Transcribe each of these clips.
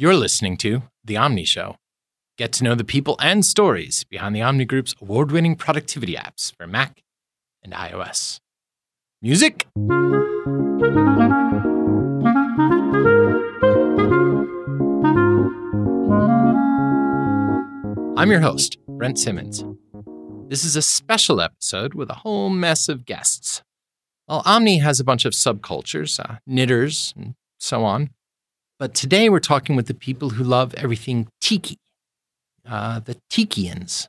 You're listening to The Omni Show. Get to know the people and stories behind the Omni Group's award winning productivity apps for Mac and iOS. Music? I'm your host, Brent Simmons. This is a special episode with a whole mess of guests. Well, Omni has a bunch of subcultures, uh, knitters, and so on. But today we're talking with the people who love everything tiki, uh, the Tikians,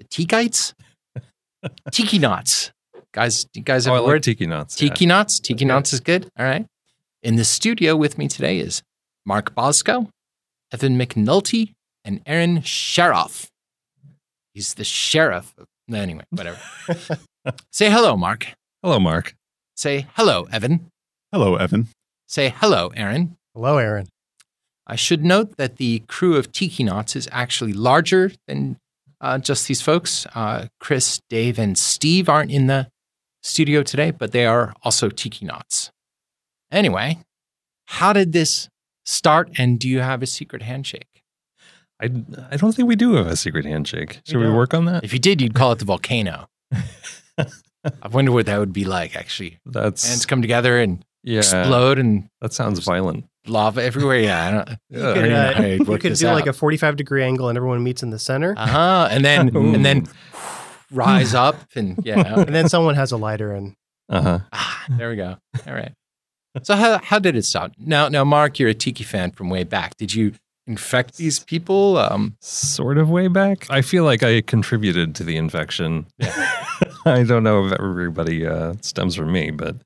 the Tikites, Tikinauts. Guys, you guys have Oh, I a like Tikinauts. yeah. Tiki knots. Tiki Yeah. knots is good. All right. In the studio with me today is Mark Boszko, Evan McNulty, and Aaron Cherof. He's the sheriff. Of, anyway, whatever. Say hello, Mark. Hello, Mark. Say hello, Evan. Hello, Evan. Say hello, Aaron. Hello, Aaron. I should note that the crew of Tikinauts is actually larger than uh, just these folks. Uh, Chris, Dave, and Steve aren't in the studio today, but they are also Tikinauts. Anyway, how did this start, and do you have a secret handshake? I, I don't think we do have a secret handshake. Should we, don't. work on that? If you did, you'd call it the volcano. I wonder what that would be like, actually. That's Hands come together and yeah. explode and That sounds violent. lava everywhere. Yeah, I don't, Yeah. I don't even know uh, how you'd you could this do like a 45 degree angle and everyone meets in the center. Uh huh. And then and then rise up and yeah. and then someone has a lighter and Uh huh. Ah, there we go. All right. So how how did it start? Now now Mark, you're a Tiki fan from way back. Did you infect these people? Um, Sort of way back. I feel like I contributed to the infection. I don't know if everybody uh, stems from me, but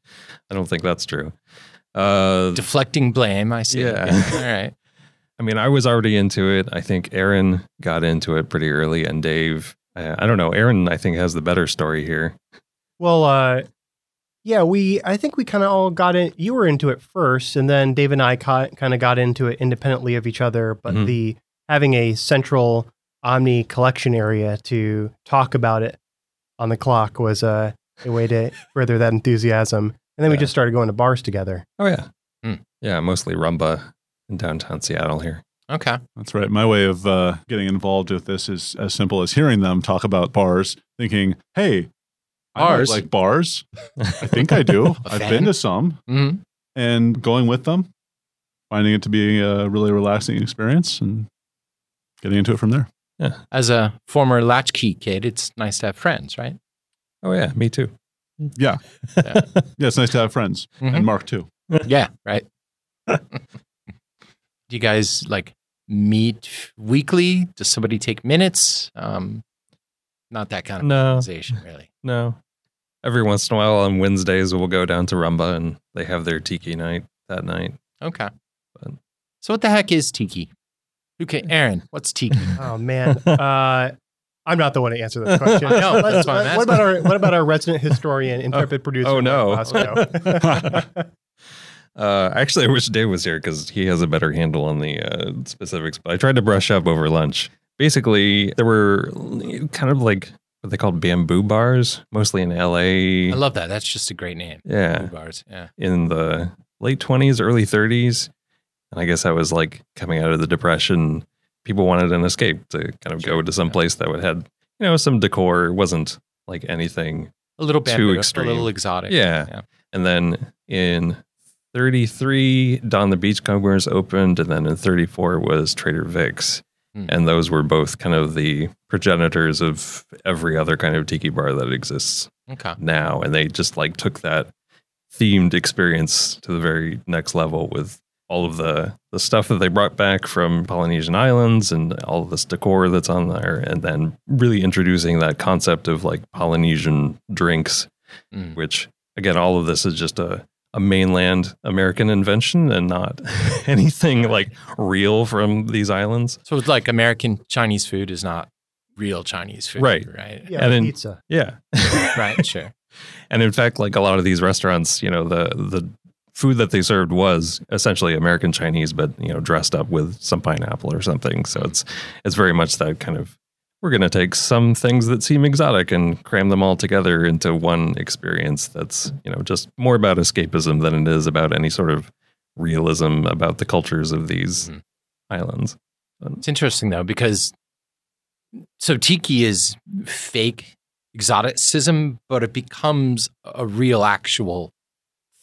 I don't think that's true. Uh, deflecting blame. I see. Yeah. All right. I mean, I was already into it. I think Aaron got into it pretty early, and Dave. I, I don't know. Aaron, I think, has the better story here. well, uh, yeah, we, I think we kind of all got in. You were into it first, and then Dave and I kind of got into it independently of each other. But Mhm. the having a central Omni collection area to talk about it on the clock was uh, a way to further that enthusiasm. And then we just started going to bars together. Oh yeah, Hmm. yeah, mostly rumba in downtown Seattle here. Okay. That's right. My way of uh, getting involved with this is as simple as hearing them talk about bars, thinking, hey, I might Bars? like bars. I think I do. I've been to some hmm and going with them, finding it to be a really relaxing experience and getting into it from there. As a former latchkey kid, it's nice to have friends, right? Oh yeah, me too. Yeah. Yeah. Yeah, it's nice to have friends. Mhm. And Mark, too. Yeah. Right. Do you guys like meet weekly? Does somebody take minutes? Um, not that kind of No, organization, really. no. Every once in a while on Wednesdays, we'll go down to Rumba and they have their tiki night that night. Okay. But- So what the heck is tiki? Okay, Aaron, what's tiki? Oh man, uh, I'm not the one to answer that question. I know, Let's- that's why I'm what about our what about our resident historian, intrepid producer? oh, no. Uh, actually, I wish Dave was here because he has a better handle on the uh, specifics. But I tried to brush up over lunch. Basically, there were kind of like what they called bamboo bars, mostly in LA. I love that. That's just a great name. yeah, Blue bars. Yeah. in the late 20s, early 30s. And I guess I was like coming out of the depression. People wanted an escape to kind of Sure, go to some yeah. place that would had, you know, some decor. It wasn't like anything. A little Too bamboo, extreme. a little exotic. Yeah. Yeah. And then in 33, Don the Beachcombers opened. And then in 34 was Trader Vic's. Hmm. And those were both kind of the progenitors of every other kind of tiki bar that exists Okay. now and they just like took that themed experience to the very next level with all of the the stuff that they brought back from Polynesian islands and all of this decor that's on there and then really introducing that concept of like Polynesian drinks Mm. which again all of this is just a a mainland American invention and not anything like real from these islands. So it's like American Chinese food is not real Chinese food. Right. Right. yeah, And then- pizza. Yeah. Right. Sure. And in fact, like a lot of these restaurants, you know, the the food that they served was essentially American Chinese, but you know, dressed up with some pineapple or something. So it's it's very much that kind of we're going to take some things that seem exotic and cram them all together into one experience that's you know just more about escapism than it is about any sort of realism about the cultures of these Mhm. islands. It's interesting though because so tiki is fake exoticism, but it becomes a real actual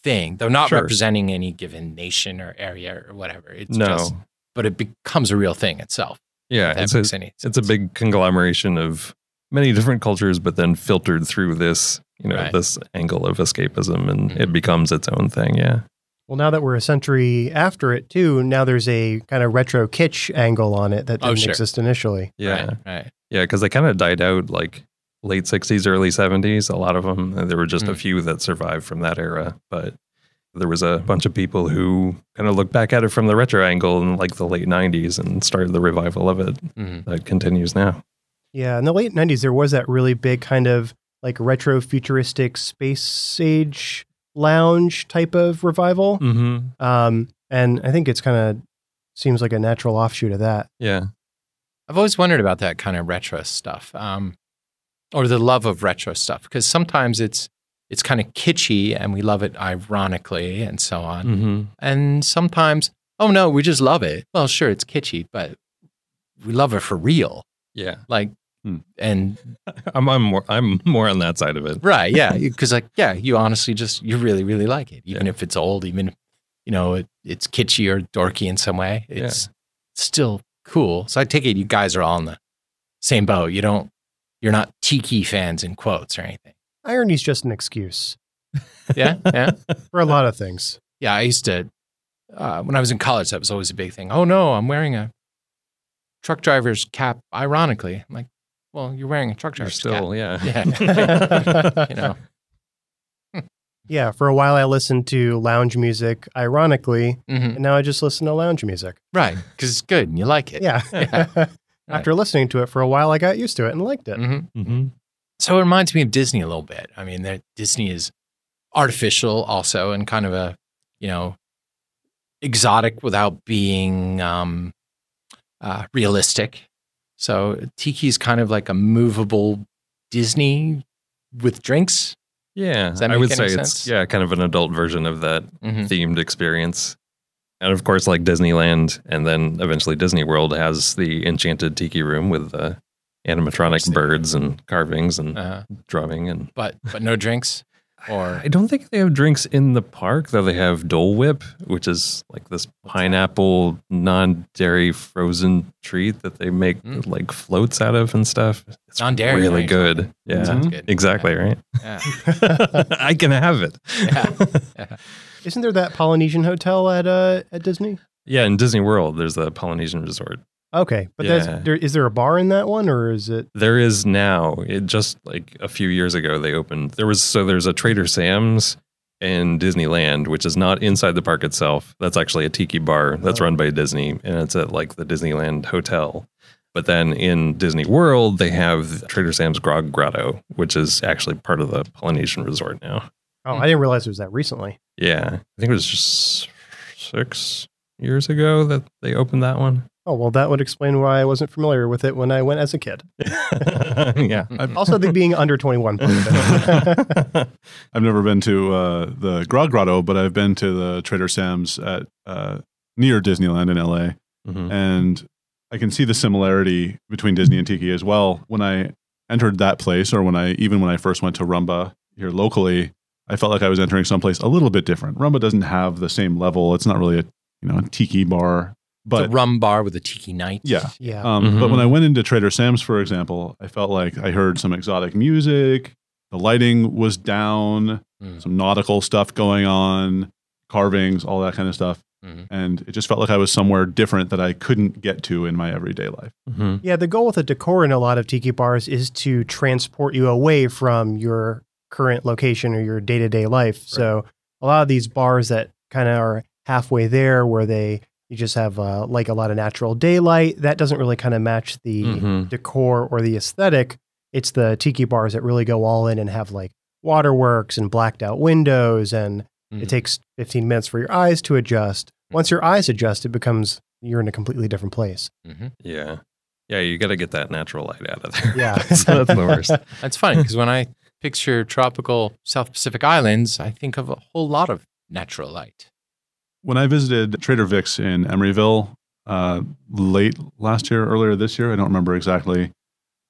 thing. They're not Sure. representing any given nation or area or whatever. It's no, just but it becomes a real thing itself. Yeah, that it's a, makes any it's a big conglomeration of many different cultures, but then filtered through this, you know, Right. this angle of escapism, and Mhm. it becomes its own thing. Yeah, Well, now that we're a century after it, too, now there's a kind of retro kitsch angle on it that Oh, didn't sure. exist initially. yeah, Right. right. yeah, because they kind of died out like late '60s, early '70s. A lot of them. and There were just a Mm. few that survived from that era, but there was a bunch of people who kind of looked back at it from the retro angle in like the late '90s and started the revival of it Mhm. that continues now. Yeah, in the late 90s, there was that really big kind of like retro futuristic space age lounge type of revival. Mm-hmm. Um, and I think it's kind of seems like a natural offshoot of that. Yeah. I've always wondered about that kind of retro stuff, um, or the love of retro stuff, because sometimes it's it's kind of kitschy and we love it ironically and so on, Mm-hmm. and sometimes oh no, we just love it. Well, sure, it's kitschy, but we love it for real, Yeah. like. Hmm. And I'm I'm more I'm more on that side of it. right, yeah, because like yeah, you honestly just you really really like it, even Yeah. if it's old, even if you know it, it's kitschy or dorky in some way. Yeah. It's still cool. So I take it you guys are all in the same boat. You don't, you're not tiki fans in quotes or anything. Irony's just an excuse Yeah, yeah, for a lot of things. yeah. I used to uh, when I was in college. That was always a big thing. Oh no, I'm wearing a truck driver's cap. Ironically, I'm like, well, you're wearing a truck You're driver's still, yeah. cap. Yeah, you know. Yeah, for a while I listened to lounge music, ironically, hmm and now I just listen to lounge music. Right, because it's good and you like it. Yeah. Yeah. After listening to it for a while, I got used to it and liked it. hmm Mm-hmm. So it reminds me of Disney a little bit. I mean, Disney is artificial also and kind of a, you know, exotic without being um, uh, realistic. So Tiki is kind of like a movable Disney with drinks. Yeah. I would say sense? it's yeah, kind of an adult version of that Mhm. themed experience. And of course, like Disneyland and then eventually Disney World has the enchanted tiki room with the animatronic birds and carvings and Uh, drumming and but but no drinks or I don't think they have drinks in the park, though they have Dole Whip, which is like this pineapple non-dairy frozen treat that they make Mm. like floats out of and stuff. It's Non-dairy, really right? good. Yeah, good. exactly right. yeah. I can have it. Yeah. Isn't there that Polynesian hotel at uh, at Disney? Yeah, in Disney World, there's the Polynesian Resort. Okay, but Yeah. that's, there, is there a bar in that one, or is it? There is now. It just like a few years ago they opened. There was so there's a Trader Sam's in Disneyland, which is not inside the park itself. That's actually a tiki bar that's Oh. run by Disney, and it's at like the Disneyland Hotel. But then in Disney World, they have Trader Sam's Grog Grotto, which is actually part of the Polynesian Resort now. Oh, I didn't realize it was that recently. Yeah, I think it was just six years ago that they opened that one. Oh well, that would explain why I wasn't familiar with it when I went as a kid. yeah. Also, the being under twenty one part of it. I've never been to uh, the Grog Grotto, but I've been to the Trader Sam's at uh, near Disneyland in LA, Mhm. and I can see the similarity between Disney and Tiki as well. When I entered that place, or when I even when I first went to Rumba here locally, I felt like I was entering someplace a little bit different. Rumba doesn't have the same level. It's not really a you know a Tiki bar, It's a but rum bar with a tiki night. yeah, yeah. um, But Mhm. when I went into Trader Sam's, for example, I felt like I heard some exotic music. The lighting was down, Mm. some nautical stuff going on, carvings, all that kind of stuff. Mhm. And it just felt like I was somewhere different that I couldn't get to in my everyday life. Mhm. Yeah, the goal with the decor in a lot of tiki bars is to transport you away from your current location or your day to day life. So a lot of these bars that kind of are halfway there, where they you just have uh, like a lot of natural daylight, that doesn't really kind of match the Mhm. decor or the aesthetic. It's the tiki bars that really go all in and have like waterworks and blacked out windows, and Mhm. it takes 15 minutes for your eyes to adjust. Once your eyes adjust, it becomes you're in a completely different place. Mhm. Yeah. Yeah, you got to get that natural light out of there. Yeah. that's, that's the worst. That's funny because when I picture tropical South Pacific islands, I think of a whole lot of natural light. When I visited Trader Vic's in Emeryville, uh, late last year, earlier this year. I don't remember exactly.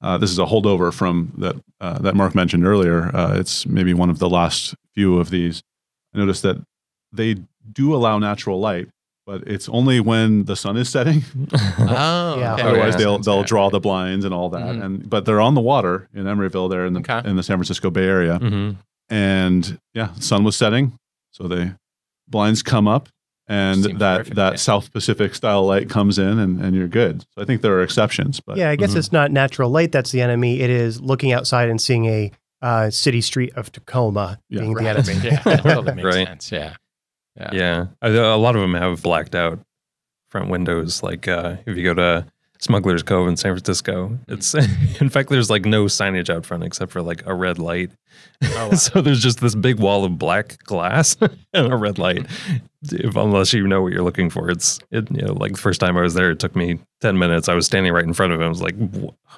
Uh, this is a holdover from that uh, that Mark mentioned earlier. Uh, it's maybe one of the last few of these. I noticed that they do allow natural light, but it's only when the sun is setting. Oh, Yeah. okay. Otherwise, yeah. they'll they'll Yeah. draw the blinds and all that. Mhm. And but they're on the water in Emeryville, there in the Okay. in the San Francisco Bay Area. hmm And yeah, sun was setting, so the blinds come up, and Seems that perfect, that yeah. South Pacific style light comes in, and and you're good. So I think there are exceptions, but yeah, I guess Mhm. it's not natural light that's the enemy. It is looking outside and seeing a uh, city street of Tacoma Yeah. being the enemy. Yeah, that totally makes Right. sense. Yeah. Yeah. Yeah, I- a lot of them have blacked out front windows. Like uh, if you go to Smuggler's Cove in San Francisco, it's in fact there's like no signage out front except for like a red light. Oh, wow. so there's just this big wall of black glass and a red light. If unless you know what you're looking for, it's it. You know, like the first time I was there, it took me ten minutes. I was standing right in front of him. I was like,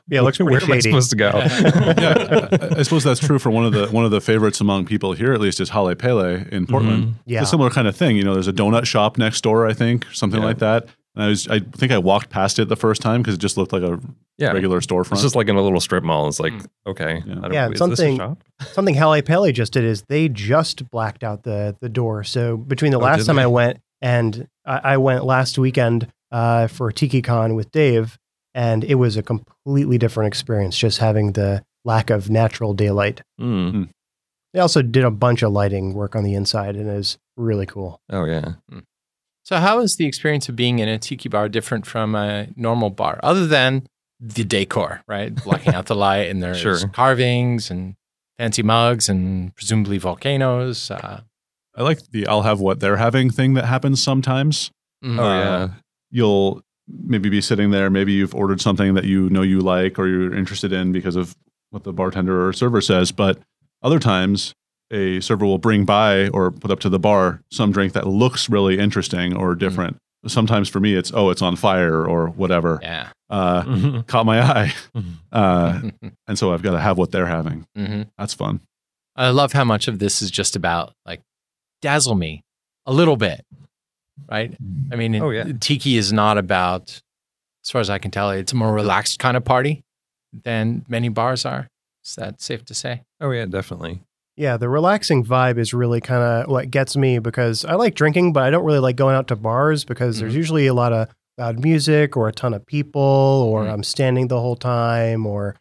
Yeah, it looks pretty where am I supposed to go? yeah, I, I suppose that's true for one of the one of the favorites among people here, at least, is Hale Pele in Portland. Mhm. Yeah. It's a similar kind of thing. You know, there's a donut shop next door, I think, something Yeah. like that. And I was, I think I walked past it the first time because it just looked like a Yeah, regular storefront. it's just like in a little strip mall. It's like Mm. okay, Yeah. I don't, Yeah, is something- This a shop? Something Hale Pele just did is they just blacked out the the door. So between the Oh, last time they? I went and I, I went last weekend uh, for Tiki Kon with Dave, and it was a completely different experience just having the lack of natural daylight. Mm. They also did a bunch of lighting work on the inside, and it was really cool. Oh yeah. So, how is the experience of being in a tiki bar different from a normal bar, other than the decor, right? Blocking out the light, and there's Sure. carvings and fancy mugs, and presumably volcanoes. Uh, I like the I'll have what they're having thing that happens sometimes. mhm. Oh Uh, yeah. You'll maybe be sitting there, maybe you've ordered something that you know you like or you're interested in because of what the bartender or server says. But other times, a server will bring by or put up to the bar some drink that looks really interesting or different. Sometimes for me, it's, oh, it's on fire or whatever. yeah. Uh, Mhm. caught my eye. Mhm. Uh, and so I've got to have what they're having. hmm That's fun. I love how much of this is just about like dazzle me a little bit, right? I mean, Oh, yeah. tiki is not about, as far as I can tell, it's a more relaxed kind of party than many bars are. Is that safe to say? Oh yeah, definitely. Yeah, the relaxing vibe is really kind of what gets me because I like drinking, but I don't really like going out to bars because there's usually a lot of loud music or a ton of people or Mhm. I'm standing the whole time or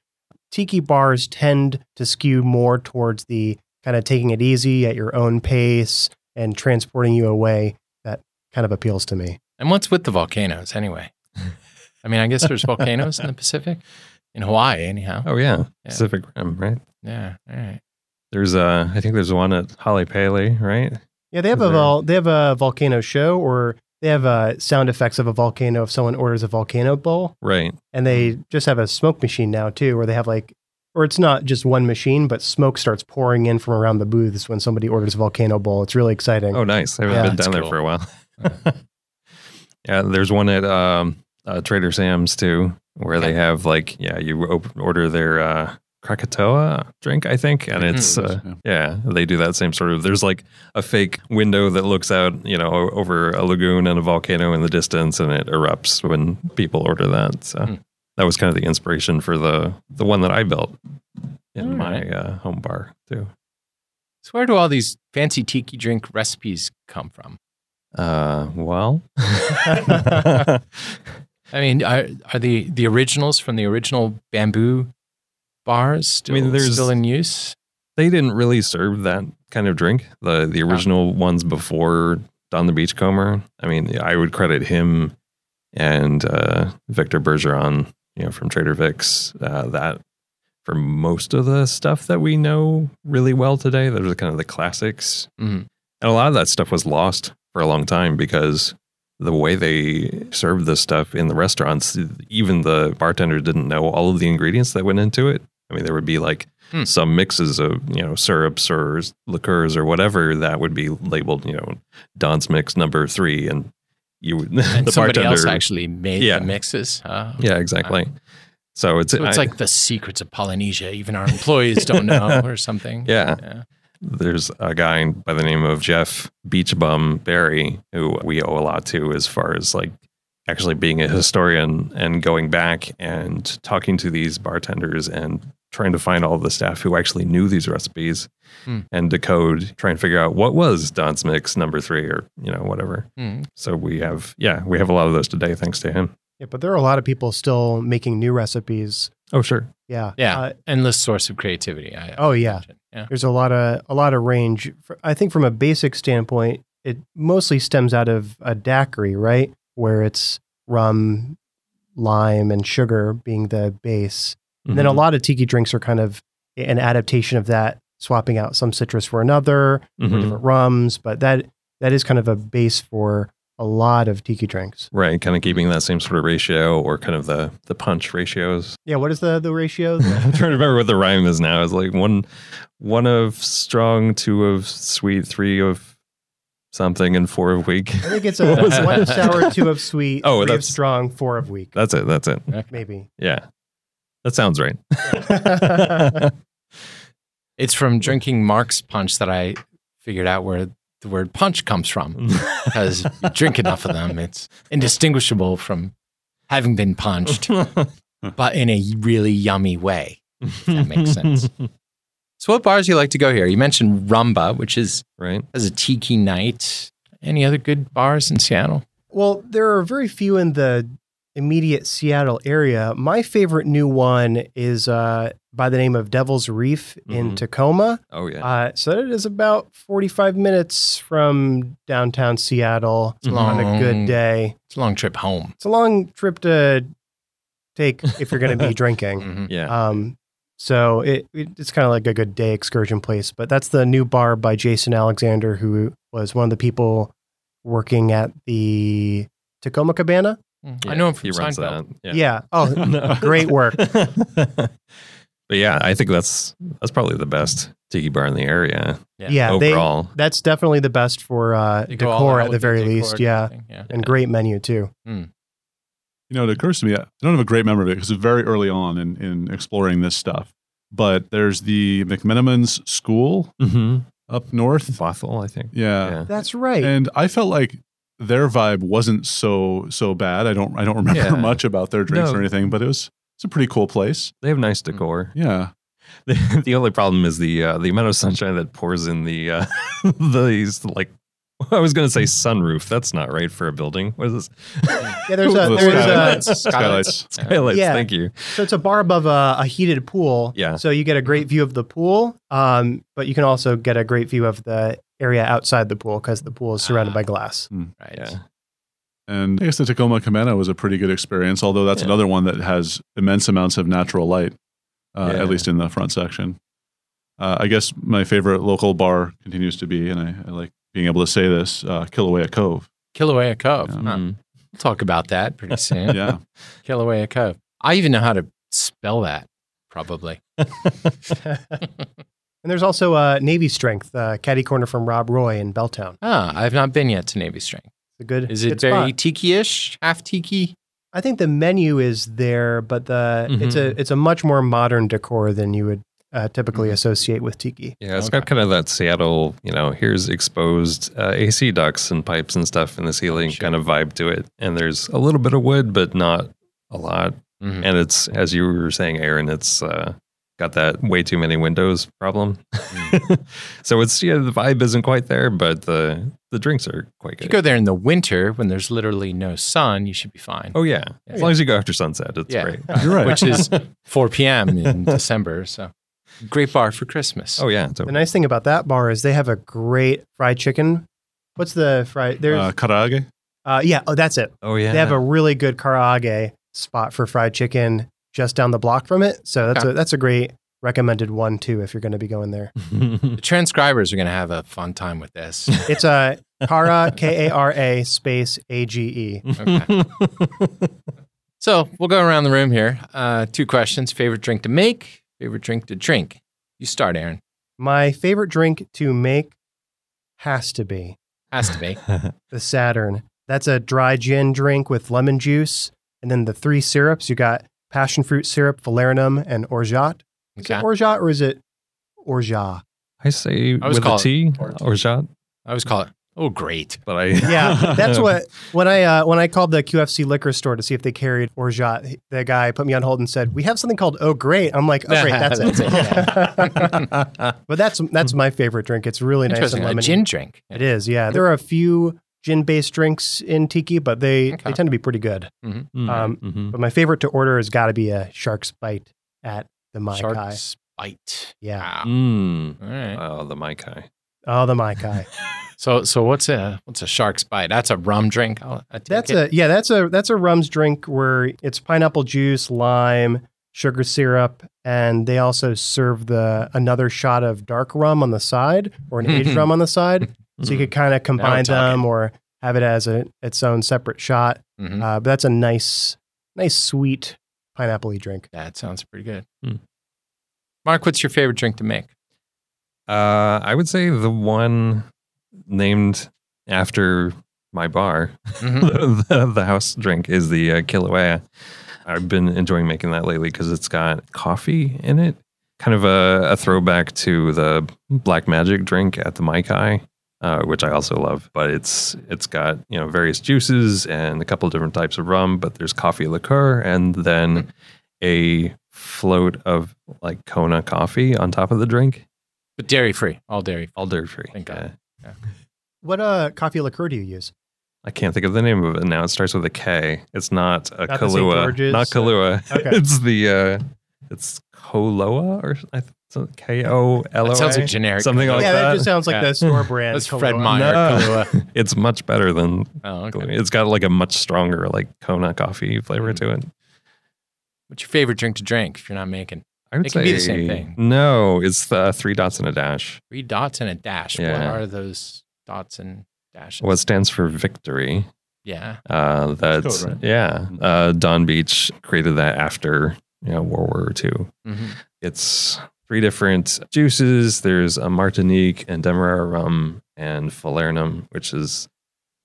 tiki bars tend to skew more towards the kind of taking it easy at your own pace and transporting you away. That kind of appeals to me. And what's with the volcanoes anyway? I mean, I guess there's volcanoes in the Pacific, in Hawaii, anyhow. Oh yeah, Yeah. Pacific Rim, right? Yeah. All right. There's uh I think there's one at Hale Pele, right? Yeah, they have Is a vol- they have a volcano show or they have uh, sound effects of a volcano if someone orders a volcano bowl. Right. and they just have a smoke machine now too where they have like or it's not just one machine but smoke starts pouring in from around the booths when somebody orders a volcano bowl it's really exciting Oh nice. I haven't Yeah. been That's down there for a while. yeah, there's one at um uh, Trader Sam's too, where they have like yeah, you op- order their uh Krakatoa drink, I think, and it's Mhm. uh, Yeah. yeah, they do that same sort of. There's like a fake window that looks out, you know, over a lagoon and a volcano in the distance, and it erupts when people order that. So Hmm. that was kind of the inspiration for the the one that I built in All my right. uh, home bar too. So where do all these fancy tiki drink recipes come from? Uh, well, I mean, are, are the the originals from the original bamboo bars still, mean, there's- still in use? they didn't really serve that kind of drink. The the original ones before Don the Beachcomber. I mean, I would credit him and uh, Victor Bergeron, you know, from Trader Vic's, uh, that for most of the stuff that we know really well today. Those are kind of the classics, Mhm. and a lot of that stuff was lost for a long time because the way they served this stuff in the restaurants, even the bartenders didn't know all of the ingredients that went into it. I mean, there would be like Hmm. some mixes of you know syrups or liqueurs or whatever that would be labeled, you know, Don's mix number three, and you would And the somebody else actually made Yeah. the mixes. huh? yeah, exactly. So it's So it's I- like the secrets of Polynesia. Even our employees don't know, or something. Yeah. yeah. there's a guy by the name of Jeff Beachbum Berry who we owe a lot to as far as like actually being a historian and going back and talking to these bartenders and trying to find all the staff who actually knew these recipes Hmm. and decode, try and figure out what was Don's mix number three or you know whatever. Hmm. So we have yeah we have a lot of those today thanks to him. Yeah, but there are a lot of people still making new recipes. Oh sure. Yeah. Yeah. Uh, endless source of creativity. I, Oh, yeah. yeah. there's a lot of a lot of range. For- I think from a basic standpoint, it mostly stems out of a daiquiri, right? Where it's rum, lime, and sugar being the base. And then a Mhm. lot of tiki drinks are kind of an adaptation of that, swapping out some citrus for another, or Mhm. different rums. But that that is kind of a base for a lot of tiki drinks. Right, kind of keeping that same sort of ratio or kind of the the punch ratios. Yeah. What is the the ratio? I'm trying to remember what the rhyme is now. It's like one one of strong, two of sweet, three of something, and four of weak. I think it's a What one of sour, two of sweet, Oh, three of strong, four of weak. That's it. That's it. Maybe. Yeah. That sounds right. It's from drinking Mark's punch that I figured out where the word punch comes from. Mm. Because you drink enough of them, it's indistinguishable from having been punched, but in a really yummy way. That makes sense. So, what bars do you like to go here? You mentioned Rumba, which is Right. as a tiki night. Any other good bars in Seattle? Well, there are very few in the immediate Seattle area. My favorite new one is uh, by the name of Devil's Reef in Mhm. Tacoma. Oh yeah. Uh, so it is about 45 minutes from downtown Seattle It's on a good day. It's a long trip home. It's a long trip to take if you're going to be drinking. Mhm. yeah. Um, so it, it it's kind of like a good day excursion place. But that's the new bar by Jason Alexander, who was one of the people working at the Tacoma Cabana. I know him from he runs Seinfeld. that. Yeah. Oh, great work. but yeah, I think that's that's probably the best tiki bar in the area Yeah. Yeah, they, overall. that's definitely the best for uh, They go all decor at the very decor least. and Yeah, everything. yeah. and great menu too. You know, it occurs to me, I don't have a great memory of it because it's very early on in, in exploring this stuff. But there's the McMenamins School mm-hmm. up north. Bothell, I think. Yeah. Yeah. That's right. And I felt like their vibe wasn't so so bad. I don't I don't remember Yeah. much about their drinks No. or anything, but it was it's a pretty cool place. They have nice decor. Yeah. The, the only problem is the uh, the amount of sunshine that pours in the uh, these like I was going to say sunroof. That's not right for a building. What is this? yeah, there's a The there's a skylights. Skylights. Skylights. Skylights. Yeah. Thank you. so it's a bar above a, a heated pool. Yeah. So you get a great view of the pool, um, but you can also get a great view of the area outside the pool because the pool is surrounded Ah. by glass. Right. Yeah. And I guess the Tacoma Cabana was a pretty good experience, although that's Yeah. another one that has immense amounts of natural light, uh, Yeah. at least in the front section. Uh, I guess my favorite local bar continues to be, and I, I like being able to say this, uh, Kilauea Cove. Kilauea Cove. Yeah. Huh. Mm. We'll talk about that pretty soon. Yeah. Kilauea Cove. I even know how to spell that, probably. And there's also uh, Navy Strength, uh, caddy corner from Rob Roy in Belltown. Ah, I've not been yet to Navy Strength. It's a good. Is it good very spot. tiki-ish, half tiki? I think the menu is there, but the it's Mhm. a it's a much more modern decor than you would uh, typically Mhm. associate with tiki. Yeah, it's Okay. got kind of that Seattle, you know, here's exposed uh, AC ducts and pipes and stuff in the ceiling Sure. kind of vibe to it. And there's a little bit of wood, but not a lot. Mhm. And it's, as you were saying, Aaron, it's uh, got that way too many windows problem. so it's, yeah, the vibe isn't quite there, but the the drinks are quite If you good. go there in the winter when there's literally no sun, you should be fine. oh, yeah. Yeah. As long as you go after sunset, it's Yeah. great. You're right. Which is 4 p.m. in December. So great bar for Christmas. Oh, yeah. The nice thing about that bar is they have a great fried chicken. What's the fried? There's Uh, karaage. uh, yeah. Oh, that's it. Oh, yeah. They have a really good karaage spot for fried chicken just down the block from it. So that's Okay. a that's a great recommended one too if you're going to be going there. The transcribers are going to have a fun time with this. It's a Kara K A R A space A G E. Okay. So we'll go around the room here. Uh, two questions: favorite drink to make, favorite drink to drink. You start, Aaron. My favorite drink to make has to be Has to be. the Saturn. That's a dry gin drink with lemon juice, and then the three syrups. You got passion fruit syrup, falernum, and orgeat. Is Okay. it orgeat or is it orgeat? I say I always with call a it orgeat. I always call it Oh, great. But I Yeah, that's what when I uh, when I called the QFC liquor store to see if they carried orgeat, the guy put me on hold and said, "We have something called Oh Great." I'm like, "Oh great, that's, That's it." but that's that's my favorite drink. It's really nice and Interesting. A gin drink. It is, yeah. There are a few gin-based drinks in tiki, but they Okay. they tend to be pretty good. Mm, Um, mhm. But my favorite to order has got to be a shark's bite at the Mai Kai. Shark's bite. Yeah. Wow. Mm. All right. Oh, the Mai Kai. Oh, the Mai Kai. So, so what's a what's a shark's bite? That's a rum drink. I'll, I take That's it. a yeah, that's a that's a rum's drink where it's pineapple juice, lime, sugar syrup, and they also serve the another shot of dark rum on the side or an aged rum on the side. So you could kind of combine them or have it as a its own separate shot. Mhm. Uh, but that's a nice, nice sweet pineapple drink. That sounds pretty good. Hmm. Mark, what's your favorite drink to make? Uh, I would say the one named after my bar, Mhm. the, the house drink, is the uh, Kilauea. I've been enjoying making that lately because it's got coffee in it. Kind of a, a throwback to the Black Magic drink at the Mai Kai, uh, which I also love. But it's it's got you know various juices and a couple different types of rum. But there's coffee liqueur and then a float of like Kona coffee on top of the drink, But dairy free, all dairy. free. all dairy free. Thank God. What uh coffee liqueur do you use? I can't think of the name of it now. It starts with a K. It's not a Not. Kahlua. George's, Not Kahlua. okay. it's the uh, it's Koloa or I th- K O L O That sounds like generic. Something like yeah, that, that. just sounds like Yeah. the store brand. That's Fred Meyer. No. It's much better than Oh, okay. It's got like a much stronger like Kona coffee flavor to it. What's your favorite drink to drink if you're not making? I would It say can be the same thing. No, it's the three dots and a dash. Three dots and a dash. Yeah. What are those dots and dashes? What stands for victory? yeah. Uh, that's code, right? yeah. Uh, Don Beach created that after you know World War II. hmm It's three different juices. There's a Martinique and Demerara rum and Falernum, which is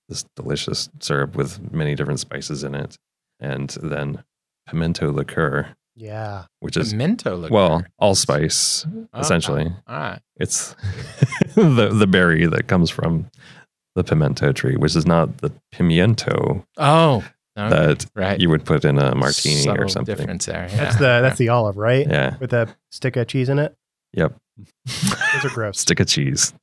this delicious syrup with many different spices in it. And then pimento liqueur, Yeah. which is, Pimento liqueur. well, allspice, Okay. essentially. All right. It's the, the berry that comes from the pimento tree, which is not the pimiento Oh, okay. that right. you would put in a martini Subtle or something. difference there. Yeah. That's the that's the olive, right? Yeah. With a stick of cheese in it. Yep. Those are gross. Stick of cheese.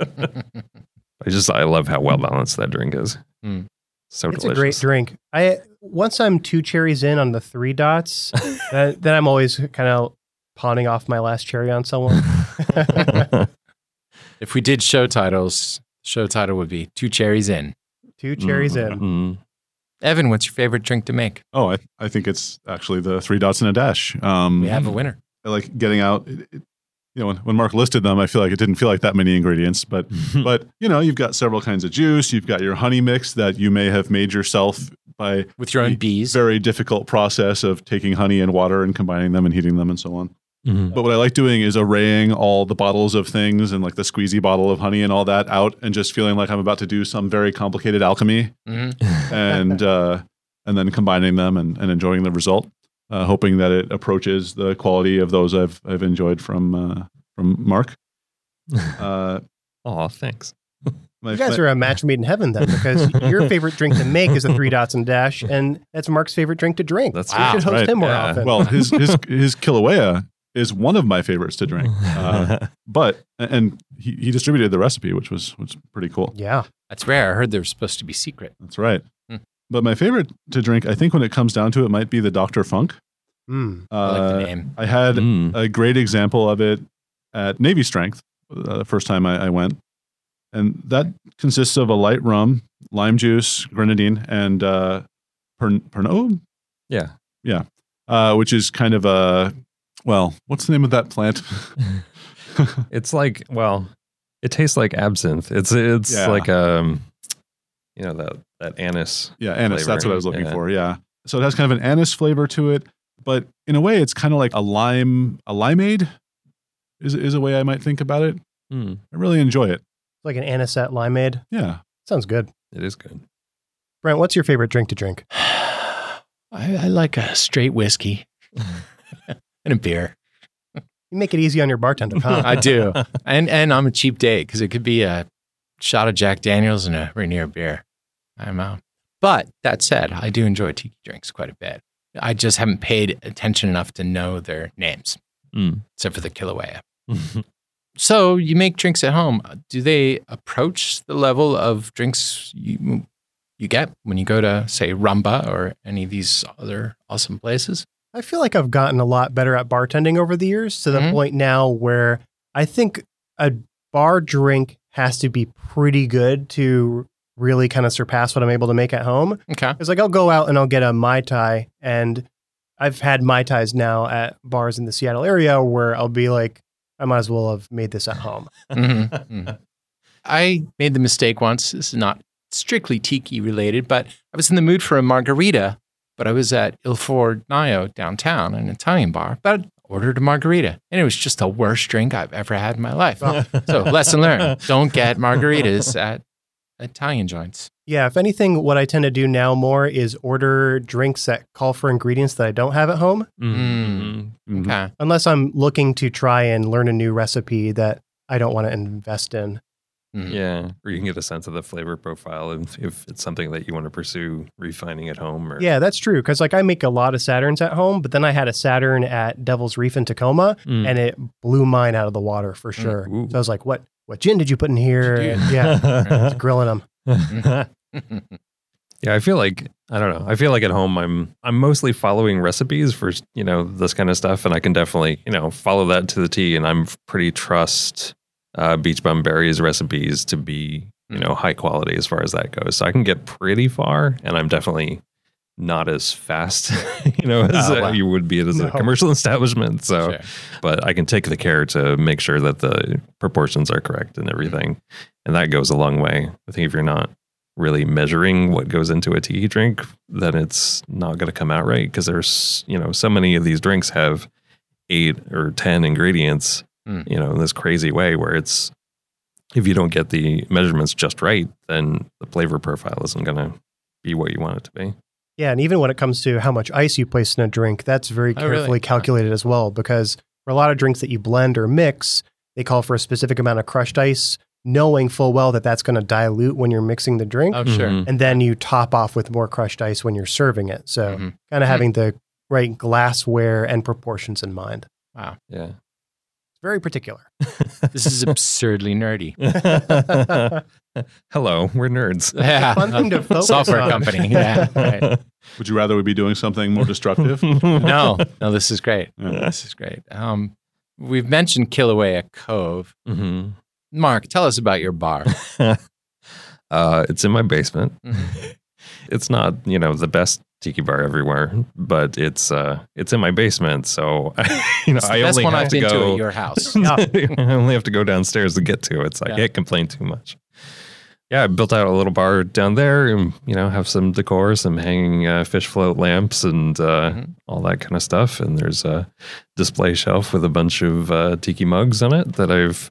I just I love how well balanced that drink is. Mm. So it's delicious. a great drink. I once I'm two cherries in on the three dots, then, then I'm always kind of pawning off my last cherry on someone. if we did show titles, show title would be Two Cherries In. two cherries in. Evan, what's your favorite drink to make? Oh, I, I think it's actually the three dots and a dash. Um, We have a winner. I like getting out. It, it- you know, when, when Mark listed them, I feel like it didn't feel like that many ingredients, but but you know, you've got several kinds of juice. You've got your honey mix that you may have made yourself by With your own bees. very difficult process of taking honey and water and combining them and heating them and so on. Mhm. But what I like doing is arraying all the bottles of things and like the squeezy bottle of honey and all that out, and just feeling like I'm about to do some very complicated alchemy, Mhm. and uh, and then combining them and, and enjoying the result, uh, hoping that it approaches the quality of those I've I've enjoyed from uh, from Mark. Uh, Oh, thanks. my, You guys my- are a match made in heaven then, because your favorite drink to make is a three dots and dash, and that's Mark's favorite drink to drink. That's we Wow. should host right. him more Yeah. often. well, his his his Kilauea is one of my favorites to drink, uh, but and he, he distributed the recipe, which was was pretty cool. yeah, That's rare. I heard they were supposed to be secret. That's right. But my favorite to drink, I think, when it comes down to it, might be the Dr. Funk. Mm. I like Uh, the name. I had Mm. a great example of it at Navy Strength uh, the first time I, I went. And that consists of a light rum, lime juice, grenadine, and uh, pern- Pernod, Yeah. uh, which is kind of a, well, what's the name of that plant? It's like, well, it tastes like absinthe. It's it's Yeah. like um you know that that anise. yeah, anise. That's what I was looking yeah. for. Yeah. So it has kind of an anise flavor to it, but in a way, it's kind of like a lime, a limeade is, is a way I might think about it. Mm, I really enjoy it. like an anisette limeade. Yeah. Sounds good. it is good. Brent, what's your favorite drink to drink? I, I like a straight whiskey and a beer. You make it easy on your bartender, huh? I do, and and I'm a cheap date because it could be a shot of Jack Daniels and a Rainier beer. I'm out. But that said, I do enjoy tiki drinks quite a bit. I just haven't paid attention enough to know their names, Mm. except for the Kilauea. So you make drinks at home. Do they approach the level of drinks you you get when you go to say Rumba or any of these other awesome places? I feel like I've gotten a lot better at bartending over the years to the Mhm. point now where I think a bar drink has to be pretty good to really kind of surpass what I'm able to make at home. Okay. Because like I'll go out and I'll get a Mai Tai and I've had Mai Tais now at bars in the Seattle area where I'll be like, I might as well have made this at home. Mhm, mhm. I made the mistake once. This is not strictly tiki related, but I was in the mood for a margarita, but I was at Il Fornaio downtown, an Italian bar, but I ordered a margarita. And it was just the worst drink I've ever had in my life. So, lesson learned don't get margaritas at Italian joints. Yeah, if anything, what I tend to do now more is order drinks that call for ingredients that I don't have at home, Mhm. Mhm. Okay. unless I'm looking to try and learn a new recipe that I don't want to invest in. Mhm. Yeah, or you can get a sense of the flavor profile if, if it's something that you want to pursue refining at home. Or Yeah, that's true. Because like I make a lot of Saturns at home, but then I had a Saturn at Devil's Reef in Tacoma, Mm. and it blew mine out of the water for Mm. sure. Ooh. So I was like, "What? What gin did you put in here?" What'd you do? And yeah, grilling them. yeah, I feel like I don't know. I feel like at home I'm I'm mostly following recipes for you know this kind of stuff, and I can definitely you know follow that to the T. And I'm pretty trust uh, Beach Bum Berry's recipes to be you know high quality as far as that goes. So I can get pretty far, and I'm definitely not as fast, you know, as Oh, uh, wow. you would be as No. a commercial establishment. So Sure. but I can take the care to make sure that the proportions are correct and everything. And that goes a long way. I think if you're not really measuring what goes into a tiki drink, then it's not going to come out right because there's, you know, so many of these drinks have eight or 10 ingredients, Mm. you know, in this crazy way where it's, if you don't get the measurements just right, then the flavor profile isn't going to be what you want it to be. Yeah, and even when it comes to how much ice you place in a drink, that's very Oh, really? carefully calculated as well. Because for a lot of drinks that you blend or mix, they call for a specific amount of crushed ice, knowing full well that that's going to dilute when you're mixing the drink. Oh, sure. Mhm. and then you top off with more crushed ice when you're serving it. So Mhm. kind of having the right glassware and proportions in mind. Wow. Yeah. It's very particular. This is absurdly nerdy. Hello, we're nerds. Yeah. Fun thing to focus Software on. company. Yeah. Right. Would you rather we be doing something more destructive? No, no, this is great. Yeah. This is great. Um, we've mentioned Kilauea Cove. hmm Mark, tell us about your bar. uh, it's in my basement. Mhm. It's not, you know, the best tiki bar everywhere, but it's uh, it's in my basement. So, I, you know, It's I only have I've to been go. to at your house. I only have to go downstairs to get to it. So I can't complain too much. Yeah, I built out a little bar down there, and you know, have some decor, some hanging uh, fish float lamps, and uh, Mhm. all that kind of stuff. And there's a display shelf with a bunch of uh, tiki mugs on it that I've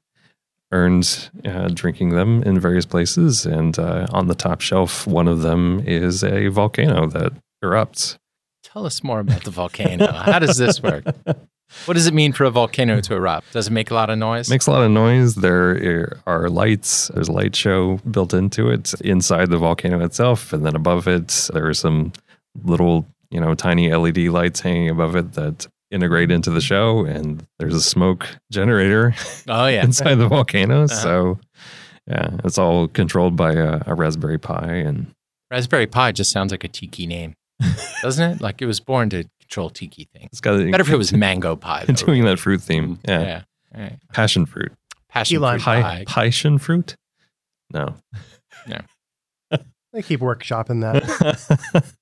earned uh, drinking them in various places. And uh, on the top shelf, one of them is a volcano that erupts. Tell us more about the volcano. How does this work? What does it mean for a volcano to erupt? Does it make a lot of noise? Makes a lot of noise. There are lights. There's a light show built into it inside the volcano itself, and then above it there are some little, you know, tiny LED lights hanging above it that integrate into the show. And there's a smoke generator oh yeah. inside the volcano. Uh-huh. So, yeah, it's all controlled by a, a Raspberry Pi, and Raspberry Pi just sounds like a tiki name, doesn't it? Like it was born to control tiki thing. it's got Better if it was mango pie. Though. doing that fruit theme. Mm, yeah, Yeah. Right. passion fruit, Passion Key fruit Pi- pie. passion fruit. No, they keep workshopping that.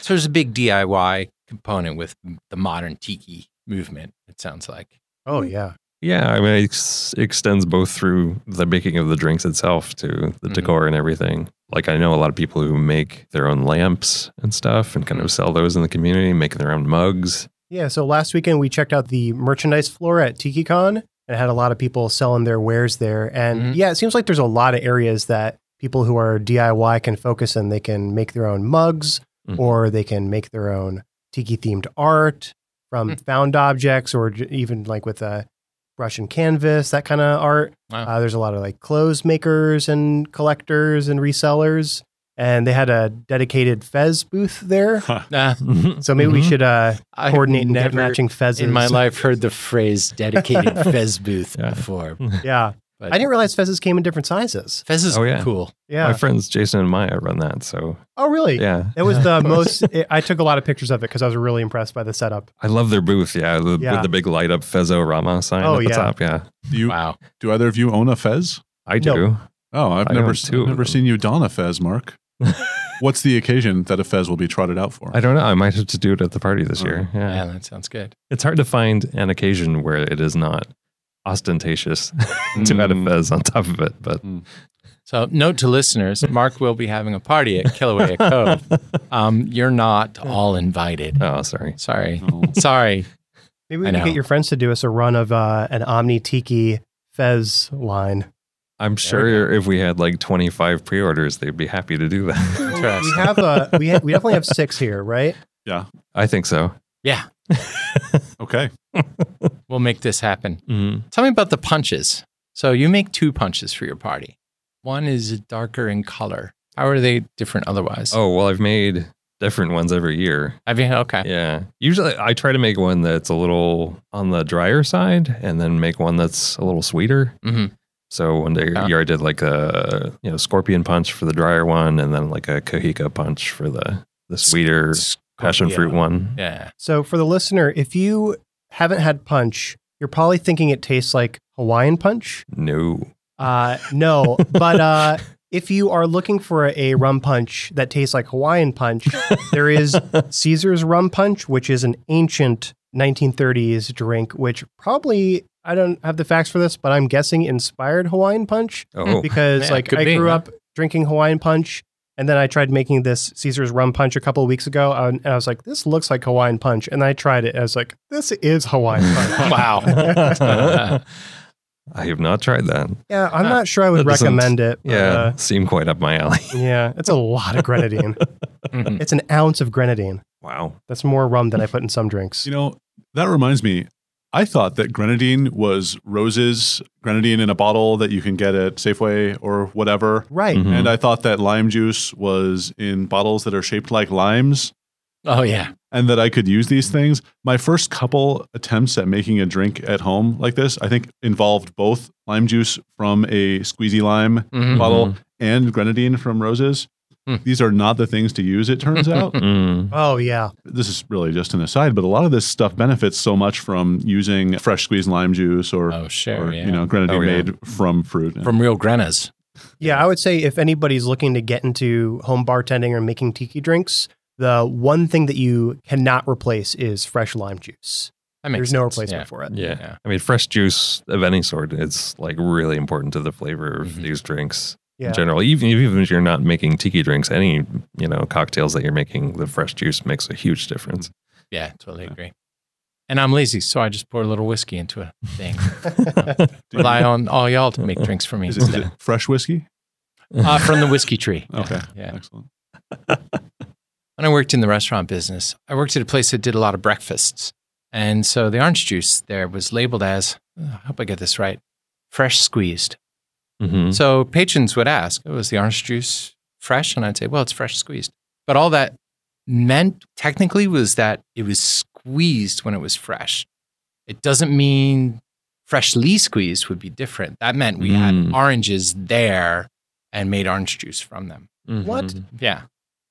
So there's a big DIY component with the modern tiki movement. It sounds like. oh yeah. Yeah, I mean, it ex- extends both through the making of the drinks itself to the Mhm. decor and everything. Like, I know a lot of people who make their own lamps and stuff and kind of sell those in the community, make their own mugs. Yeah. So last weekend we checked out the merchandise floor at Tiki Kon and had a lot of people selling their wares there. And Mhm. yeah, it seems like there's a lot of areas that people who are DIY can focus in. They can make their own mugs Mhm. or they can make their own tiki themed art from Hmm. found objects or even like with uh, brush and canvas, that kind of art. Wow. Uh, there's a lot of like clothes makers and collectors and resellers. And they had a dedicated Fez booth there. Nah, So maybe we Mhm. should uh, coordinate and get matching Fezes. in my life heard the phrase dedicated Fez booth Yeah. before. Yeah. But I didn't realize fezzes came in different sizes. Fezzes, is Oh, yeah. cool. Yeah. My friends Jason and Maya run that, so oh, really? yeah, It was the most. It, I took a lot of pictures of it because I was really impressed by the setup. I love their booth. Yeah, the, Yeah. with the big light up Fezzo Rama sign Oh, at the yeah. top. Yeah, Do you Wow. do either of you own a Fez? I do. No. Oh, I've I never I've never seen you don a Fez, Mark. What's the occasion that a Fez will be trotted out for? I don't know. I might have to do it at the party this Oh. year. Yeah. Yeah, that sounds good. it's hard to find an occasion where it is not ostentatious to add a Mm. fez on top of it. But So, note to listeners: Mark will be having a party at Kilauea Cove. Um, you're not all invited. oh, sorry. Sorry, Oh. sorry. Maybe we I can know. get your friends to do us a run of uh, an Omni Tiki Fez line. I'm sure if we had like 25 pre-orders, they'd be happy to do that. We Interesting. have uh, we ha- we definitely have six here, right? Yeah, I think so. Yeah, Okay. we'll make this happen. Mhm. Tell me about the punches. So, you make two punches for your party. One is darker in color. How are they different otherwise? Oh well, I've made different ones every year. have you? Okay. Yeah. Usually, I try to make one that's a little on the drier side, and then make one that's a little sweeter. hmm So one day Yeah. year I did like a you know scorpion punch for the drier one, and then like a kahika punch for the the sweeter passion fruit one. Yeah. So for the listener, if you haven't had punch, you're probably thinking it tastes like Hawaiian punch. No. Uh, no, but uh, if you are looking for a rum punch that tastes like Hawaiian punch, there is Caesar's rum punch, which is an ancient 1930s drink, which probably I don't have the facts for this, but I'm guessing inspired Hawaiian punch Oh. because Yeah, like could I be, grew huh? up drinking Hawaiian punch. And then I tried making this Caesar's rum punch a couple of weeks ago, and I was like, "This looks like Hawaiian punch." And I tried it, and I was like, "This is Hawaiian punch." Wow. I have not tried that. yeah, I'm not sure I would That recommend it. but, Yeah, uh, seem quite up my alley. yeah, it's a lot of grenadine. Mhm. it's an ounce of grenadine. Wow. That's more rum than I put in some drinks. You know, that reminds me. I thought that grenadine was Rose's, grenadine in a bottle that you can get at Safeway or whatever. Right. Mhm. And I thought that lime juice was in bottles that are shaped like limes Oh yeah. and that I could use these things. My first couple attempts at making a drink at home like this, I think involved both lime juice from a squeezy lime Mhm. bottle and grenadine from Rose's. Hmm. These are not the things to use, it turns out. Mm. Oh yeah. this is really just an aside, but a lot of this stuff benefits so much from using fresh squeezed lime juice or, Oh sure. or yeah. you know, grenadine Oh, yeah. made from fruit. from real Grenas. Yeah, I would say if anybody's looking to get into home bartending or making tiki drinks, the one thing that you cannot replace is fresh lime juice. That makes There's no replacement Yeah. for it. Yeah. Yeah. I mean, fresh juice of any sort is like really important to the flavor of Mhm. these drinks Yeah. in general. Even, even if you're not making tiki drinks, any, you know, cocktails that you're making, the fresh juice makes a huge difference. Yeah, totally agree. And I'm lazy, so I just pour a little whiskey into a thing. Rely on all y'all to make drinks for me Is it, is instead. it fresh whiskey? Uh, from the whiskey tree. Yeah, Okay. Yeah. Excellent. When I worked in the restaurant business, I worked at a place that did a lot of breakfasts. And so the orange juice there was labeled as, I hope I get this right, fresh squeezed. Hmm So patrons would ask, oh, is the orange juice fresh? And I'd say, well, it's fresh squeezed. But all that meant technically was that it was squeezed when it was fresh. It doesn't mean freshly squeezed would be different. That meant we had Mm. oranges there and made orange juice from them. What? Yeah.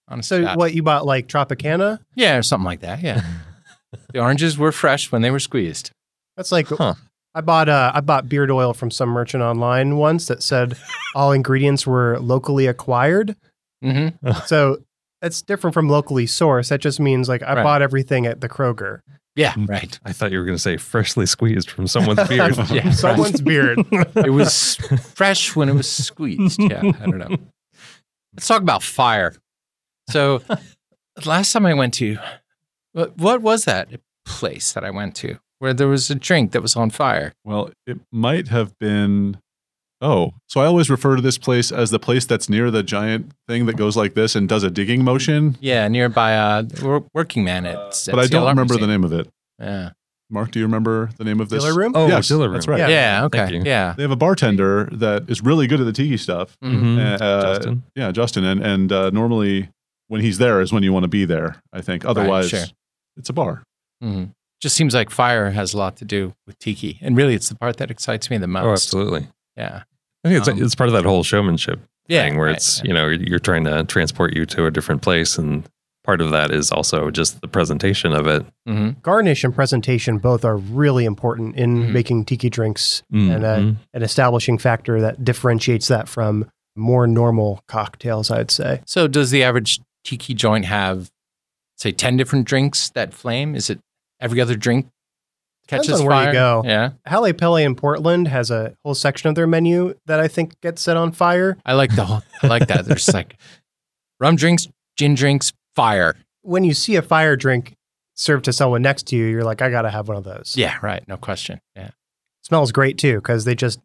Honestly. So what you bought like Tropicana? yeah, or something like that. Yeah. the oranges were fresh when they were squeezed. That's like Huh. I bought uh, I bought beard oil from some merchant online once that said all ingredients were locally acquired. hmm So that's different from locally sourced. That just means like I Right. bought everything at the Kroger. Yeah, right. I thought you were going to say freshly squeezed from someone's beard. Yeah, Someone's beard. It was fresh when it was squeezed. Yeah, I don't know. Let's talk about fire. So, last time I went to, what, what was that place that I went to where there was a drink that was on fire? Well, it might have been. Oh, so I always refer to this place as the place that's near the giant thing that goes like this and does a digging motion, Yeah, nearby uh, Working Man at. but I don't remember the name of it. Yeah, Mark, do you remember the name of this? Diller room? Oh, yes, Diller That's right. Yeah. Thank okay. you. Yeah. They have a bartender that is really good at the tiki stuff. Mhm. Mhm. Uh, Justin. Yeah, Justin. And and uh, normally when he's there is when you want to be there. I think. Otherwise, sure. it's a bar. Mhm. Just seems like fire has a lot to do with tiki, and really, it's the part that excites me the most. Oh, absolutely. Yeah. I think it's, Um, it's part of that whole showmanship Yeah. thing where right, it's, right. you know, you're trying to transport you to a different place. And part of that is also just the presentation of it. Mhm. Garnish and presentation both are really important in Mhm. making tiki drinks and uh, Mhm. an establishing factor that differentiates that from more normal cocktails, I'd say. So, does the average tiki joint have, say, ten different drinks that flame? Is it every other drink Depends catches on where you fire? go. Yeah. Hale Pele in Portland has a whole section of their menu that I think gets set on fire. I like the whole. I like that. There's like rum drinks, gin drinks, fire. When you see a fire drink served to someone next to you, you're like, I got to have one of those. Yeah. Right. No question. Yeah. smells great too because they just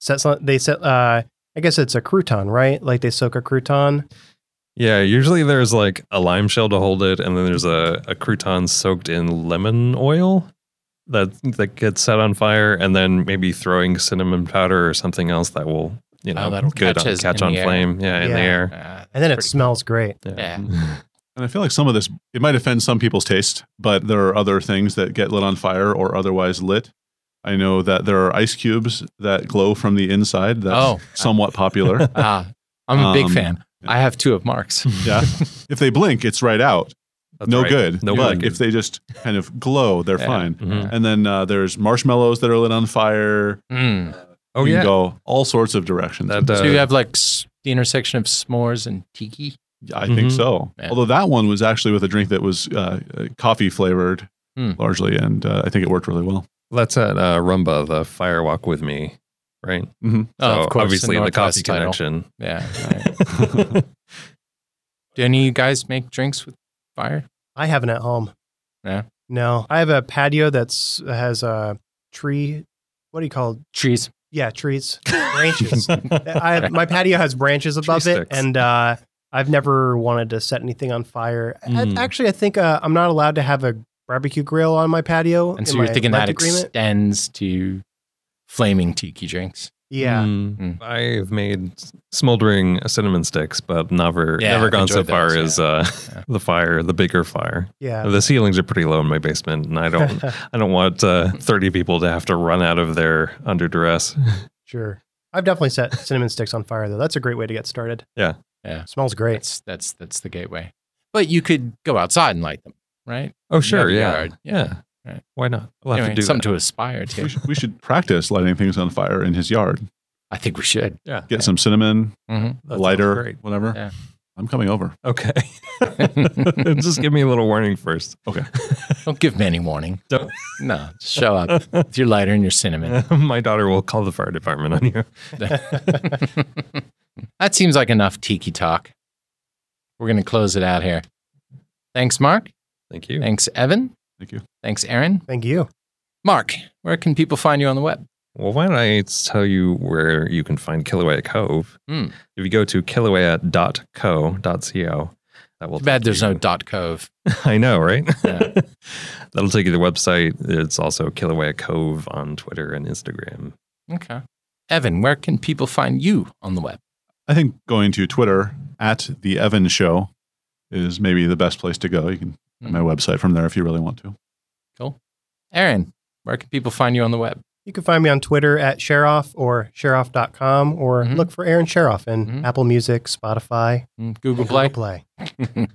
set some, they set uh I guess it's a crouton, right? Like they soak a crouton. Yeah, usually there's like a lime shell to hold it, and then there's a, a crouton soaked in lemon oil that that gets set on fire, and then maybe throwing cinnamon powder or something else that will, you know, Oh, that'll good catch on, catch on flame. Yeah, in the air. Uh, And then it pretty- smells great. Yeah. And I feel like some of this it might offend some people's taste, but there are other things that get lit on fire or otherwise lit. I know that there are ice cubes that glow from the inside. That's Oh. somewhat popular. Ah, I'm a big Um, fan. I have two of Mark's. yeah. If they blink, it's right out. That's no right. good. No but good. if they just kind of glow, they're Yeah. fine. Mhm. And then uh, there's marshmallows that are lit on fire. Mm. Oh you yeah, can go all sorts of directions. That, uh, So you have like s- the intersection of s'mores and tiki. I think Mhm. so. Yeah. Although that one was actually with a drink that was uh, uh, coffee flavored Hmm. largely, and uh, I think it worked really well. that's at uh, Rumba, the Fire Walk with Me, right? hmm Oh, So of course, obviously the, coffee title. connection. Yeah. right. Do any of you guys make drinks with fire? I haven't at home. Yeah. No, I have a patio that's has a tree. What do you call? It? Trees. Yeah, trees, branches. I have, my patio has branches above it, sticks. and uh, I've never wanted to set anything on fire. I- Mm. actually, I think uh, I'm not allowed to have a barbecue grill on my patio. And so you're thinking that agreement. extends to flaming tiki drinks. Yeah, Mm. Mm. I've made smoldering cinnamon sticks, but never Yeah, never gone so enjoyed far those, as uh, Yeah. the fire, the bigger fire. yeah. The ceilings are pretty low in my basement, and I don't I don't want uh, thirty people to have to run out of there under duress. Sure. I've definitely set cinnamon sticks on fire though. That's a great way to get started. Yeah. Yeah. Smells great. That's that's that's the gateway. But you could go outside and light them, right? Oh sure, have a yeah, yeah. Right. Why not? We'll have to do something that. to aspire We to. should, we should practice lighting things on fire in his yard. I think we should. yeah, Get some cinnamon, hmm lighter, whatever. Yeah. I'm coming over. Okay, just give me a little warning first. Okay. Don't give me any warning. Don't. No, just show up with your lighter and your cinnamon. my daughter will call the fire department on you. that seems like enough tiki talk. We're going to close it out here. Thanks, Mark. Thank you. Thanks, Evan. Thank you. Thanks, Aaron. Thank you. Mark, where can people find you on the web? Well, why don't I tell you where you can find Kilauea Cove? Hmm. If you go to kilauea.co.co, that will Too bad there's you- no dot cove. I know, right? Yeah. That'll take you to the website. It's also Kilauea Cove on Twitter and Instagram. Okay. Evan, where can people find you on the web? I think going to Twitter at the Evan Show is maybe the best place to go. You can find my website from there if you really want to. Cool. Aaron, where can people find you on the web? You can find me on Twitter at Cherof or Cherof.com or Mhm. look for Aaron Cherof in Mhm. Apple Music, Spotify, Mm, Google Play? Google Play.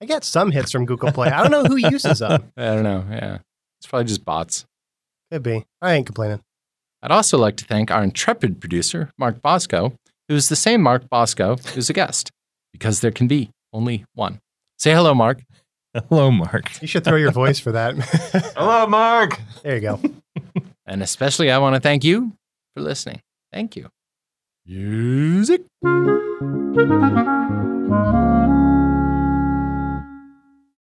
I get some hits from Google Play. I don't know who uses them. I don't know. Yeah. It's probably just bots. Could be. I ain't complaining. I'd also like to thank our intrepid producer, Mark Boszko, who is the same Mark Boszko who's a guest, because there can be only one. Say hello, Mark. Hello, Mark. You should throw your voice for that. Hello, Mark. there you go. And especially, I want to thank you for listening. Thank you. Music.